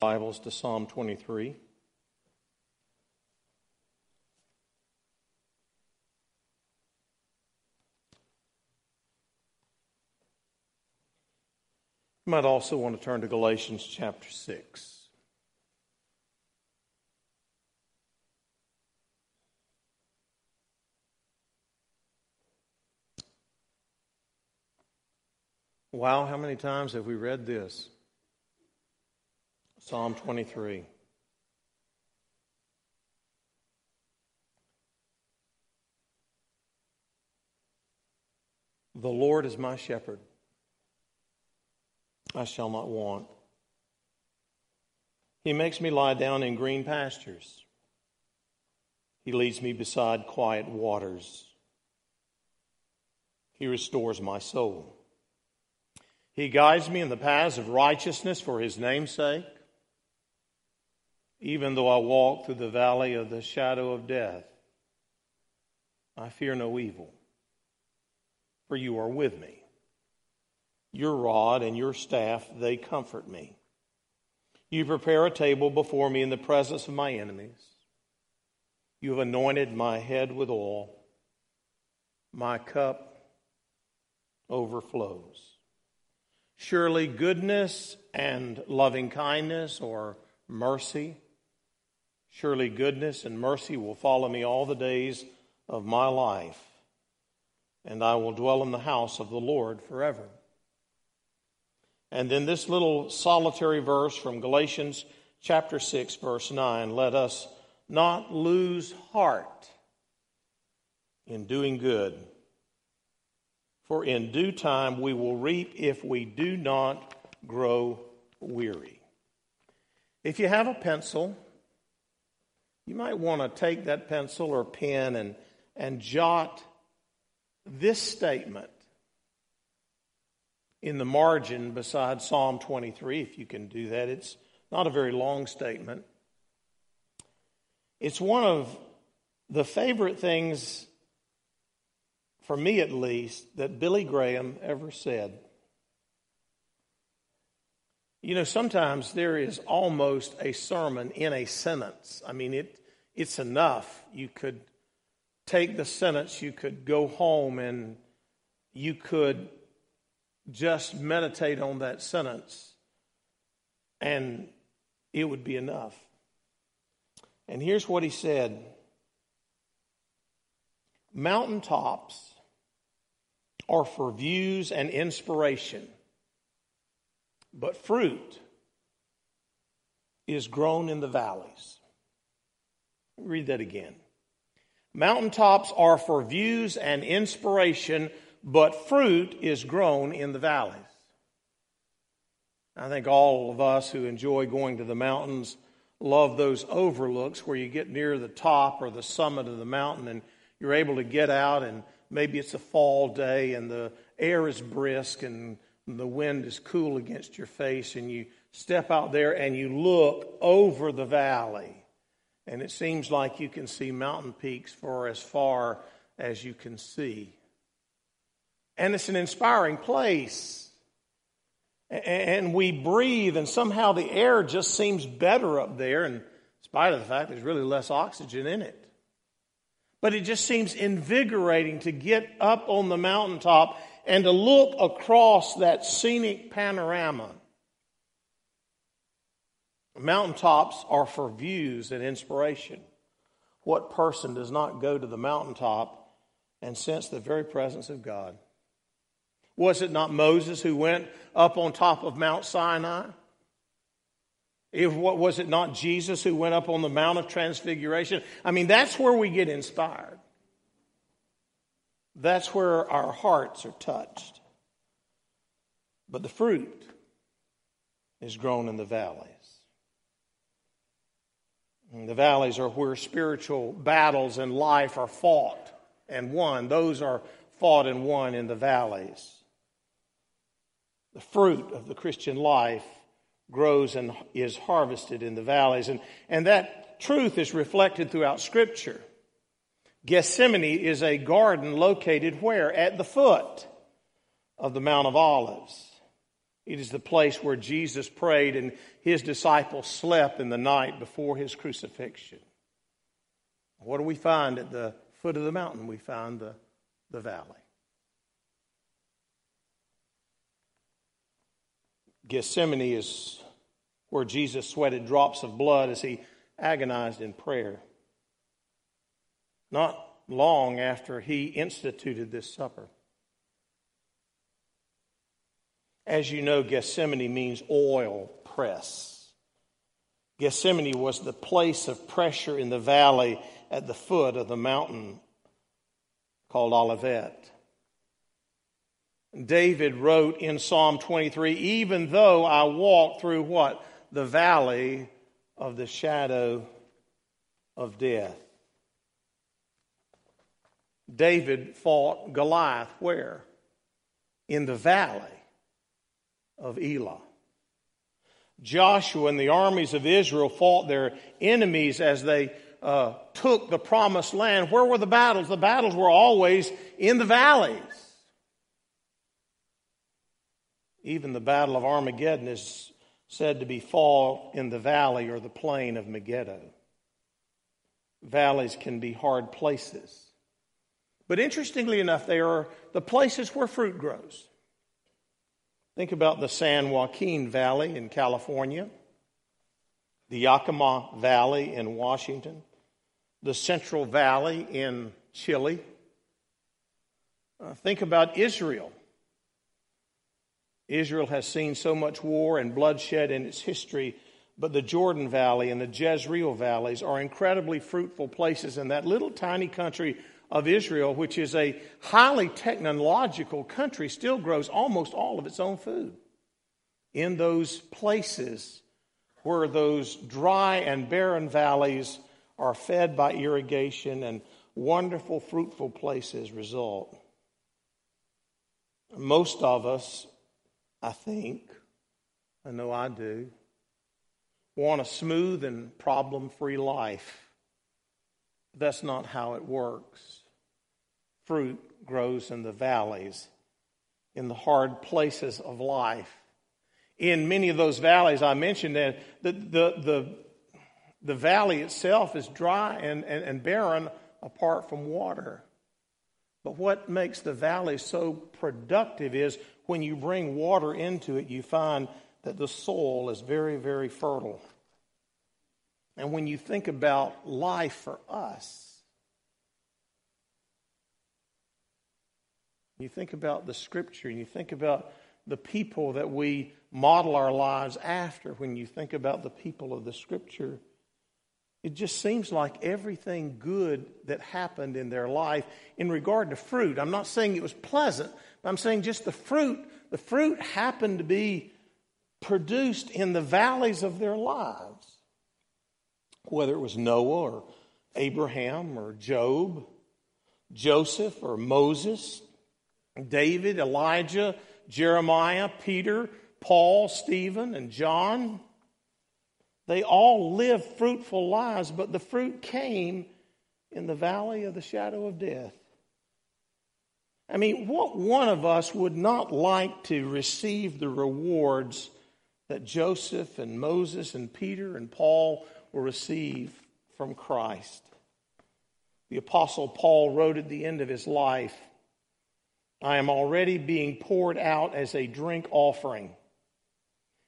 Bibles to Psalm 23. You might also want to turn to Galatians chapter 6. Wow, how many times have we read this? Psalm 23. The Lord is my shepherd. I shall not want. He makes me lie down in green pastures. He leads me beside quiet waters. He restores my soul. He guides me in the paths of righteousness for his name's sake. Even though I walk through the valley of the shadow of death, I fear no evil, for you are with me. Your rod and your staff, they comfort me. You prepare a table before me in the presence of my enemies. You have anointed my head with oil. My cup overflows. Surely goodness and loving kindness or mercy Surely goodness and mercy will follow me all the days of my life, and I will dwell in the house of the Lord forever. And then this little solitary verse from Galatians chapter 6, verse 9 let us not lose heart in doing good, for in due time we will reap if we do not grow weary. If you have a pencil, you might want to take that pencil or pen and, and jot this statement in the margin beside Psalm 23, if you can do that. It's not a very long statement. It's one of the favorite things, for me at least, that Billy Graham ever said. You know, sometimes there is almost a sermon in a sentence. I mean, it, it's enough. You could take the sentence, you could go home, and you could just meditate on that sentence, and it would be enough. And here's what he said Mountaintops are for views and inspiration. But fruit is grown in the valleys. Read that again. Mountaintops are for views and inspiration, but fruit is grown in the valleys. I think all of us who enjoy going to the mountains love those overlooks where you get near the top or the summit of the mountain and you're able to get out and maybe it's a fall day and the air is brisk and the wind is cool against your face, and you step out there and you look over the valley, and it seems like you can see mountain peaks for as far as you can see. And it's an inspiring place. And we breathe, and somehow the air just seems better up there, in spite of the fact there's really less oxygen in it. But it just seems invigorating to get up on the mountaintop and to look across that scenic panorama. Mountaintops are for views and inspiration. What person does not go to the mountaintop and sense the very presence of God? Was it not Moses who went up on top of Mount Sinai? If, was it not Jesus who went up on the Mount of Transfiguration? I mean, that's where we get inspired. That's where our hearts are touched. But the fruit is grown in the valleys. And the valleys are where spiritual battles in life are fought and won. Those are fought and won in the valleys. The fruit of the Christian life grows and is harvested in the valleys. And, and that truth is reflected throughout Scripture. Gethsemane is a garden located where? At the foot of the Mount of Olives. It is the place where Jesus prayed and his disciples slept in the night before his crucifixion. What do we find at the foot of the mountain? We find the, the valley. Gethsemane is where Jesus sweated drops of blood as he agonized in prayer. Not long after he instituted this supper. As you know, Gethsemane means oil press. Gethsemane was the place of pressure in the valley at the foot of the mountain called Olivet. David wrote in Psalm 23 Even though I walk through what? The valley of the shadow of death. David fought Goliath where? In the valley of Elah. Joshua and the armies of Israel fought their enemies as they uh, took the promised land. Where were the battles? The battles were always in the valleys. Even the Battle of Armageddon is said to be fought in the valley or the plain of Megiddo. Valleys can be hard places. But interestingly enough, they are the places where fruit grows. Think about the San Joaquin Valley in California, the Yakima Valley in Washington, the Central Valley in Chile. Uh, think about Israel. Israel has seen so much war and bloodshed in its history, but the Jordan Valley and the Jezreel valleys are incredibly fruitful places in that little tiny country of Israel, which is a highly technological country, still grows almost all of its own food. In those places where those dry and barren valleys are fed by irrigation and wonderful, fruitful places result. Most of us, I think, I know I do, want a smooth and problem free life. That's not how it works fruit grows in the valleys, in the hard places of life. In many of those valleys I mentioned, the, the, the, the valley itself is dry and, and, and barren apart from water. But what makes the valley so productive is when you bring water into it, you find that the soil is very, very fertile. And when you think about life for us, You think about the scripture and you think about the people that we model our lives after when you think about the people of the scripture. It just seems like everything good that happened in their life in regard to fruit. I'm not saying it was pleasant, but I'm saying just the fruit. The fruit happened to be produced in the valleys of their lives. Whether it was Noah or Abraham or Job, Joseph or Moses, David, Elijah, Jeremiah, Peter, Paul, Stephen, and John. They all lived fruitful lives, but the fruit came in the valley of the shadow of death. I mean, what one of us would not like to receive the rewards that Joseph and Moses and Peter and Paul will receive from Christ? The Apostle Paul wrote at the end of his life I am already being poured out as a drink offering.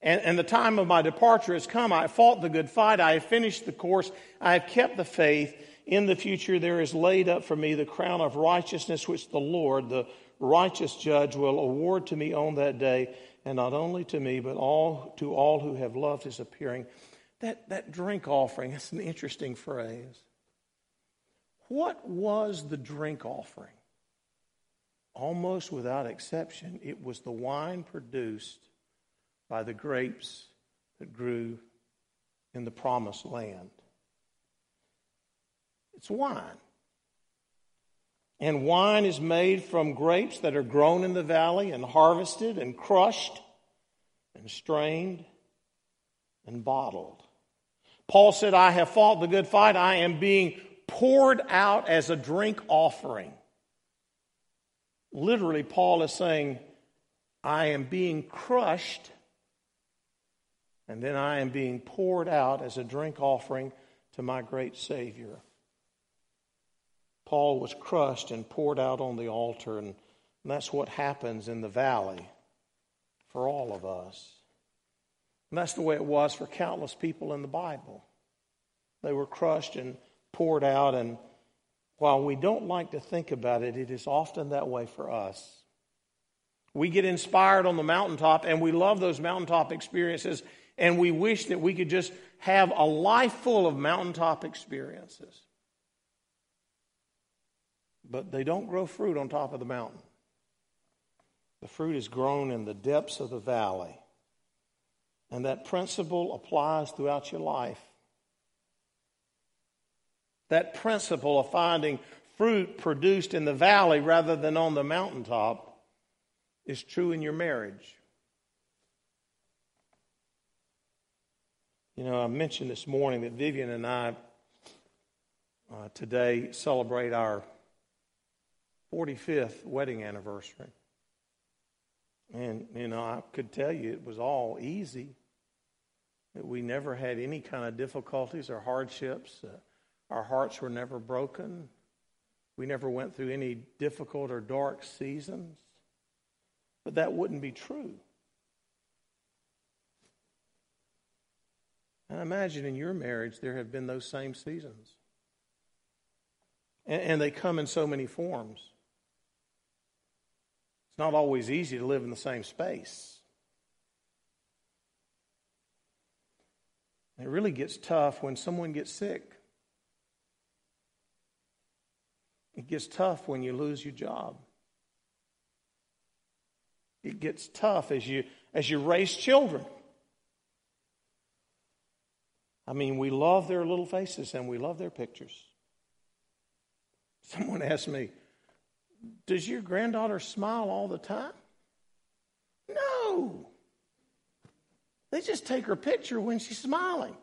And, and, the time of my departure has come. I have fought the good fight. I have finished the course. I have kept the faith. In the future, there is laid up for me the crown of righteousness, which the Lord, the righteous judge, will award to me on that day, and not only to me, but all to all who have loved his appearing. That, that drink offering, that's an interesting phrase. What was the drink offering? Almost without exception, it was the wine produced by the grapes that grew in the promised land. It's wine. And wine is made from grapes that are grown in the valley and harvested and crushed and strained and bottled. Paul said, I have fought the good fight. I am being poured out as a drink offering literally, Paul is saying, I am being crushed, and then I am being poured out as a drink offering to my great Savior. Paul was crushed and poured out on the altar, and that's what happens in the valley for all of us. And that's the way it was for countless people in the Bible. They were crushed and poured out, and while we don't like to think about it, it is often that way for us. We get inspired on the mountaintop and we love those mountaintop experiences and we wish that we could just have a life full of mountaintop experiences. But they don't grow fruit on top of the mountain. The fruit is grown in the depths of the valley. And that principle applies throughout your life. That principle of finding fruit produced in the valley rather than on the mountaintop is true in your marriage. You know, I mentioned this morning that Vivian and I uh, today celebrate our 45th wedding anniversary. And, you know, I could tell you it was all easy. We never had any kind of difficulties or hardships. Uh, our hearts were never broken. We never went through any difficult or dark seasons. But that wouldn't be true. And imagine in your marriage there have been those same seasons. And, and they come in so many forms. It's not always easy to live in the same space. It really gets tough when someone gets sick. It gets tough when you lose your job. It gets tough as you as you raise children. I mean, we love their little faces and we love their pictures. Someone asked me, Does your granddaughter smile all the time? No. They just take her picture when she's smiling.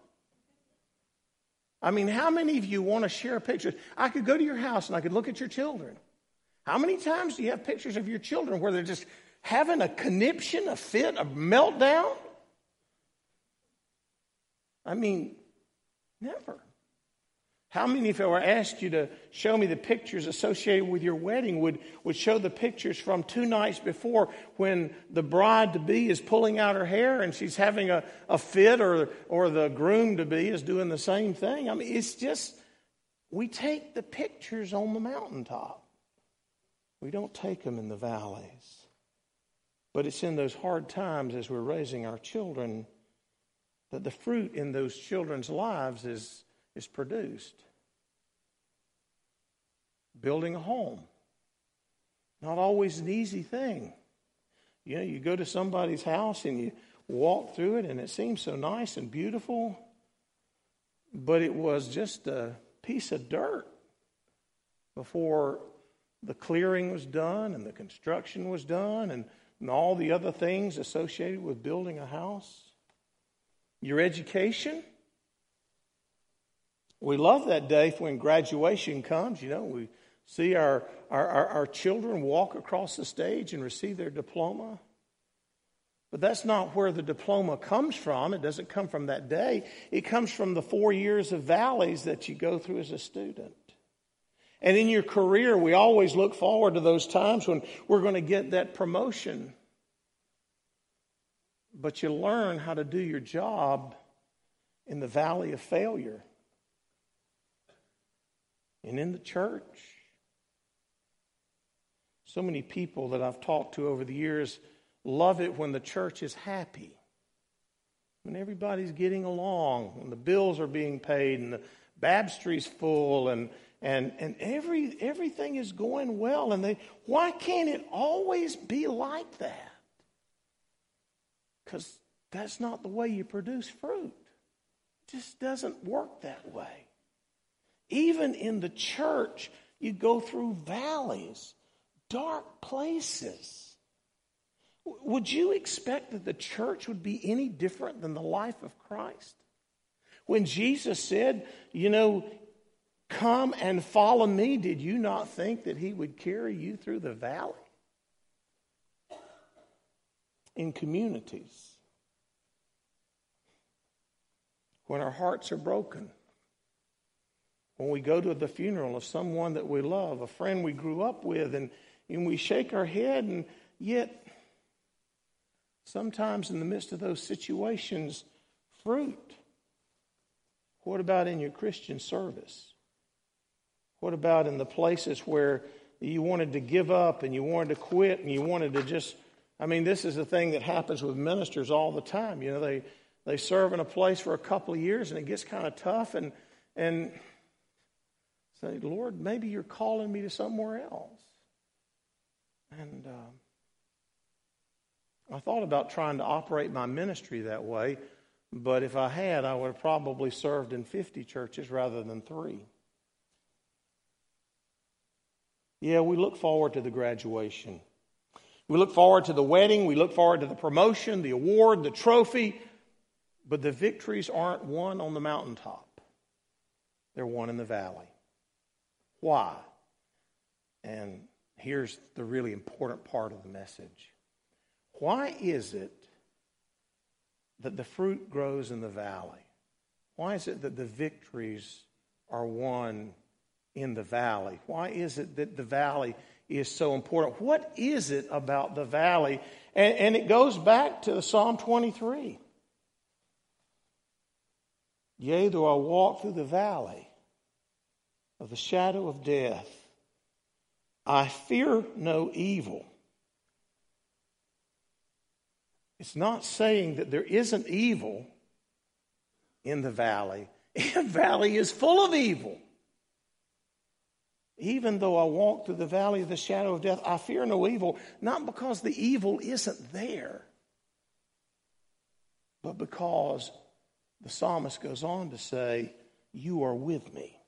I mean, how many of you want to share pictures? I could go to your house and I could look at your children. How many times do you have pictures of your children where they're just having a conniption, a fit, a meltdown? I mean, never. How many, if I were asked you to show me the pictures associated with your wedding, would, would show the pictures from two nights before when the bride to be is pulling out her hair and she's having a, a fit, or, or the groom to be is doing the same thing? I mean, it's just, we take the pictures on the mountaintop, we don't take them in the valleys. But it's in those hard times as we're raising our children that the fruit in those children's lives is, is produced. Building a home. Not always an easy thing. You know, you go to somebody's house and you walk through it and it seems so nice and beautiful, but it was just a piece of dirt before the clearing was done and the construction was done and and all the other things associated with building a house, your education. We love that day when graduation comes. You know, we see our, our, our, our children walk across the stage and receive their diploma. But that's not where the diploma comes from. It doesn't come from that day. It comes from the four years of valleys that you go through as a student. And in your career, we always look forward to those times when we're going to get that promotion. But you learn how to do your job in the valley of failure and in the church. So many people that I've talked to over the years love it when the church is happy, when everybody's getting along, when the bills are being paid and the baptistry's full and and, and every, everything is going well. And they, why can't it always be like that? Because that's not the way you produce fruit. It just doesn't work that way. Even in the church, you go through valleys, dark places. Would you expect that the church would be any different than the life of Christ? When Jesus said, you know, Come and follow me. Did you not think that he would carry you through the valley? in communities, when our hearts are broken, when we go to the funeral of someone that we love, a friend we grew up with, and, and we shake our head, and yet sometimes in the midst of those situations, fruit. What about in your Christian service? What about in the places where you wanted to give up and you wanted to quit and you wanted to just I mean, this is a thing that happens with ministers all the time. You know, they they serve in a place for a couple of years and it gets kind of tough and and say, Lord, maybe you're calling me to somewhere else. And um, I thought about trying to operate my ministry that way, but if I had, I would have probably served in 50 churches rather than three. Yeah, we look forward to the graduation. We look forward to the wedding. We look forward to the promotion, the award, the trophy. But the victories aren't won on the mountaintop, they're won in the valley. Why? And here's the really important part of the message. Why is it that the fruit grows in the valley? Why is it that the victories are won in the valley? Why is it that the valley is so important? What is it about the valley? And, and it goes back to Psalm 23. Yea, though I walk through the valley of the shadow of death, I fear no evil. It's not saying that there isn't evil in the valley. The valley is full of evil. Even though I walk through the valley of the shadow of death, I fear no evil, not because the evil isn't there, but because the psalmist goes on to say, You are with me.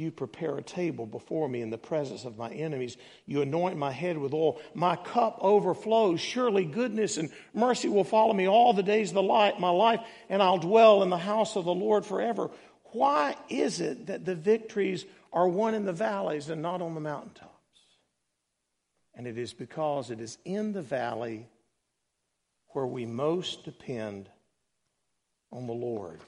You prepare a table before me in the presence of my enemies. You anoint my head with oil. My cup overflows. Surely goodness and mercy will follow me all the days of the light, my life, and I'll dwell in the house of the Lord forever. Why is it that the victories are won in the valleys and not on the mountaintops. And it is because it is in the valley where we most depend on the Lord.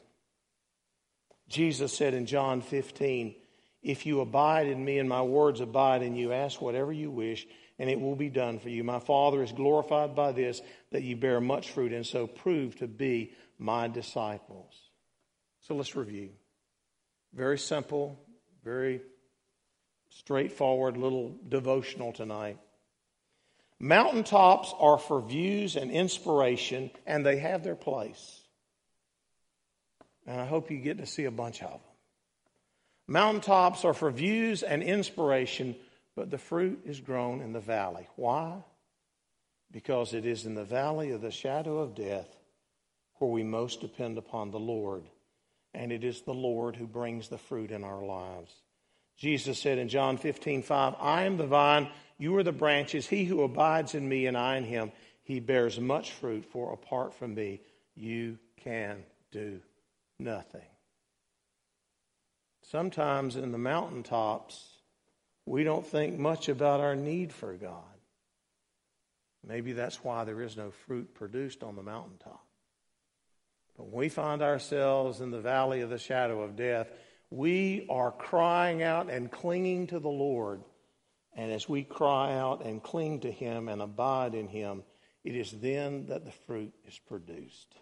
Jesus said in John 15, If you abide in me and my words abide in you, ask whatever you wish, and it will be done for you. My Father is glorified by this, that you bear much fruit, and so prove to be my disciples. So let's review. Very simple, very straightforward little devotional tonight. Mountaintops are for views and inspiration, and they have their place. And I hope you get to see a bunch of them. Mountaintops are for views and inspiration, but the fruit is grown in the valley. Why? Because it is in the valley of the shadow of death where we most depend upon the Lord and it is the Lord who brings the fruit in our lives. Jesus said in John 15, 5, I am the vine, you are the branches. He who abides in me and I in him, he bears much fruit, for apart from me, you can do nothing. Sometimes in the mountaintops, we don't think much about our need for God. Maybe that's why there is no fruit produced on the mountaintop. But when we find ourselves in the valley of the shadow of death, we are crying out and clinging to the Lord. And as we cry out and cling to Him and abide in Him, it is then that the fruit is produced.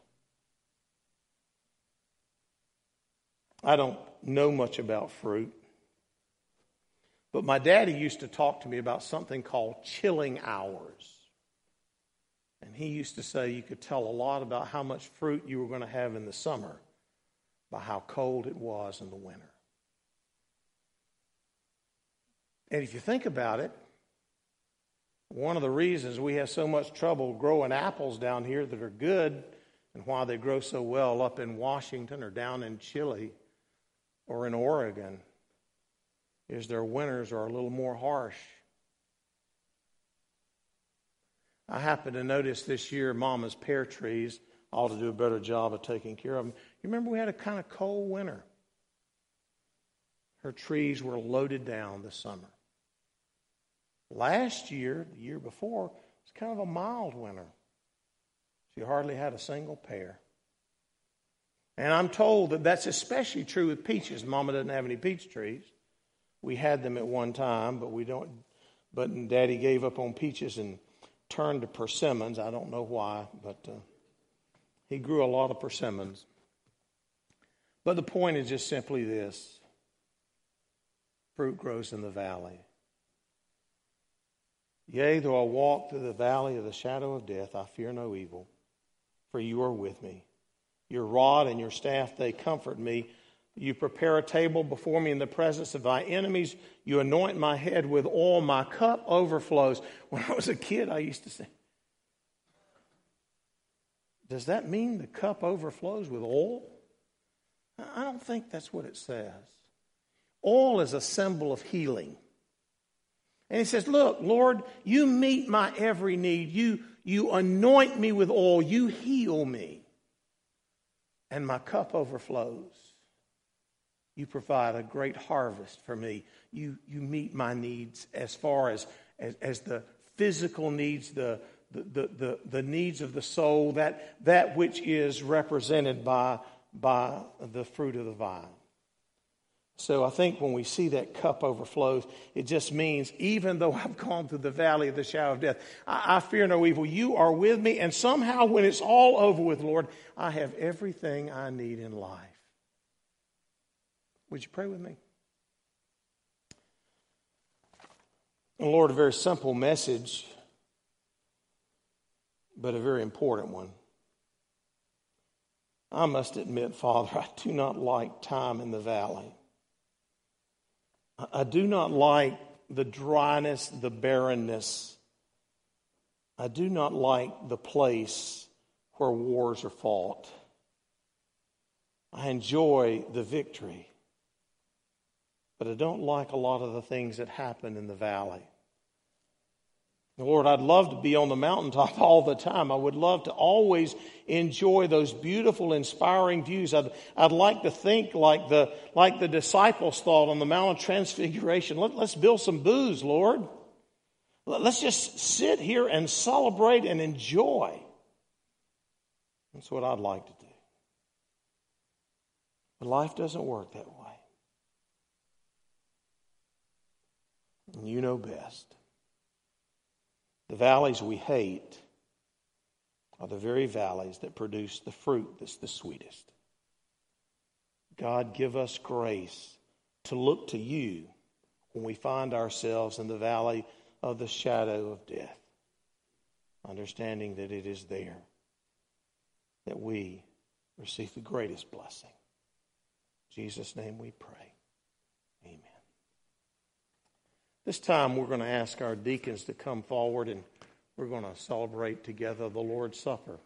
I don't know much about fruit, but my daddy used to talk to me about something called chilling hours. And he used to say you could tell a lot about how much fruit you were going to have in the summer by how cold it was in the winter. And if you think about it, one of the reasons we have so much trouble growing apples down here that are good and why they grow so well up in Washington or down in Chile or in Oregon is their winters are a little more harsh I happened to notice this year Mama's pear trees ought to do a better job of taking care of them. You remember we had a kind of cold winter. Her trees were loaded down this summer. Last year, the year before, it was kind of a mild winter. She hardly had a single pear. And I'm told that that's especially true with peaches. Mama doesn't have any peach trees. We had them at one time, but we don't. But Daddy gave up on peaches and turned to persimmons. I don't know why, but uh, he grew a lot of persimmons. But the point is just simply this fruit grows in the valley. Yea, though I walk through the valley of the shadow of death, I fear no evil, for you are with me. Your rod and your staff, they comfort me. You prepare a table before me in the presence of my enemies. You anoint my head with oil. My cup overflows. When I was a kid, I used to say, Does that mean the cup overflows with oil? I don't think that's what it says. Oil is a symbol of healing. And he says, Look, Lord, you meet my every need. You, you anoint me with oil. You heal me. And my cup overflows. You provide a great harvest for me. You, you meet my needs as far as, as, as the physical needs, the, the, the, the, needs of the soul, that, that which is represented by, by the fruit of the vine. So I think when we see that cup overflows, it just means even though I've gone through the valley of the shadow of death, I, I, fear no evil. You are with me. And somehow when it's all over with, Lord, I have everything I need in life. Would you pray with me? And Lord, a very simple message, but a very important one. I must admit, Father, I do not like time in the valley. I do not like the dryness, the barrenness. I do not like the place where wars are fought. I enjoy the victory, but I don't like a lot of the things that happen in the valley. Lord, I'd love to be on the mountaintop all the time. I would love to always enjoy those beautiful, inspiring views. I'd, I'd like to think like the, like the disciples thought on the Mount of Transfiguration. Let, let's build some booths, Lord. Let's just sit here and celebrate and enjoy. That's what I'd like to do. But life doesn't work that way. And you know best. The valleys we hate are the very valleys that produce the fruit that's the sweetest. God, give us grace to look to you when we find ourselves in the valley of the shadow of death, understanding that it is there that we receive the greatest blessing. In Jesus' name we pray. This time we're going to ask our deacons to come forward and we're going to celebrate together the Lord's Supper.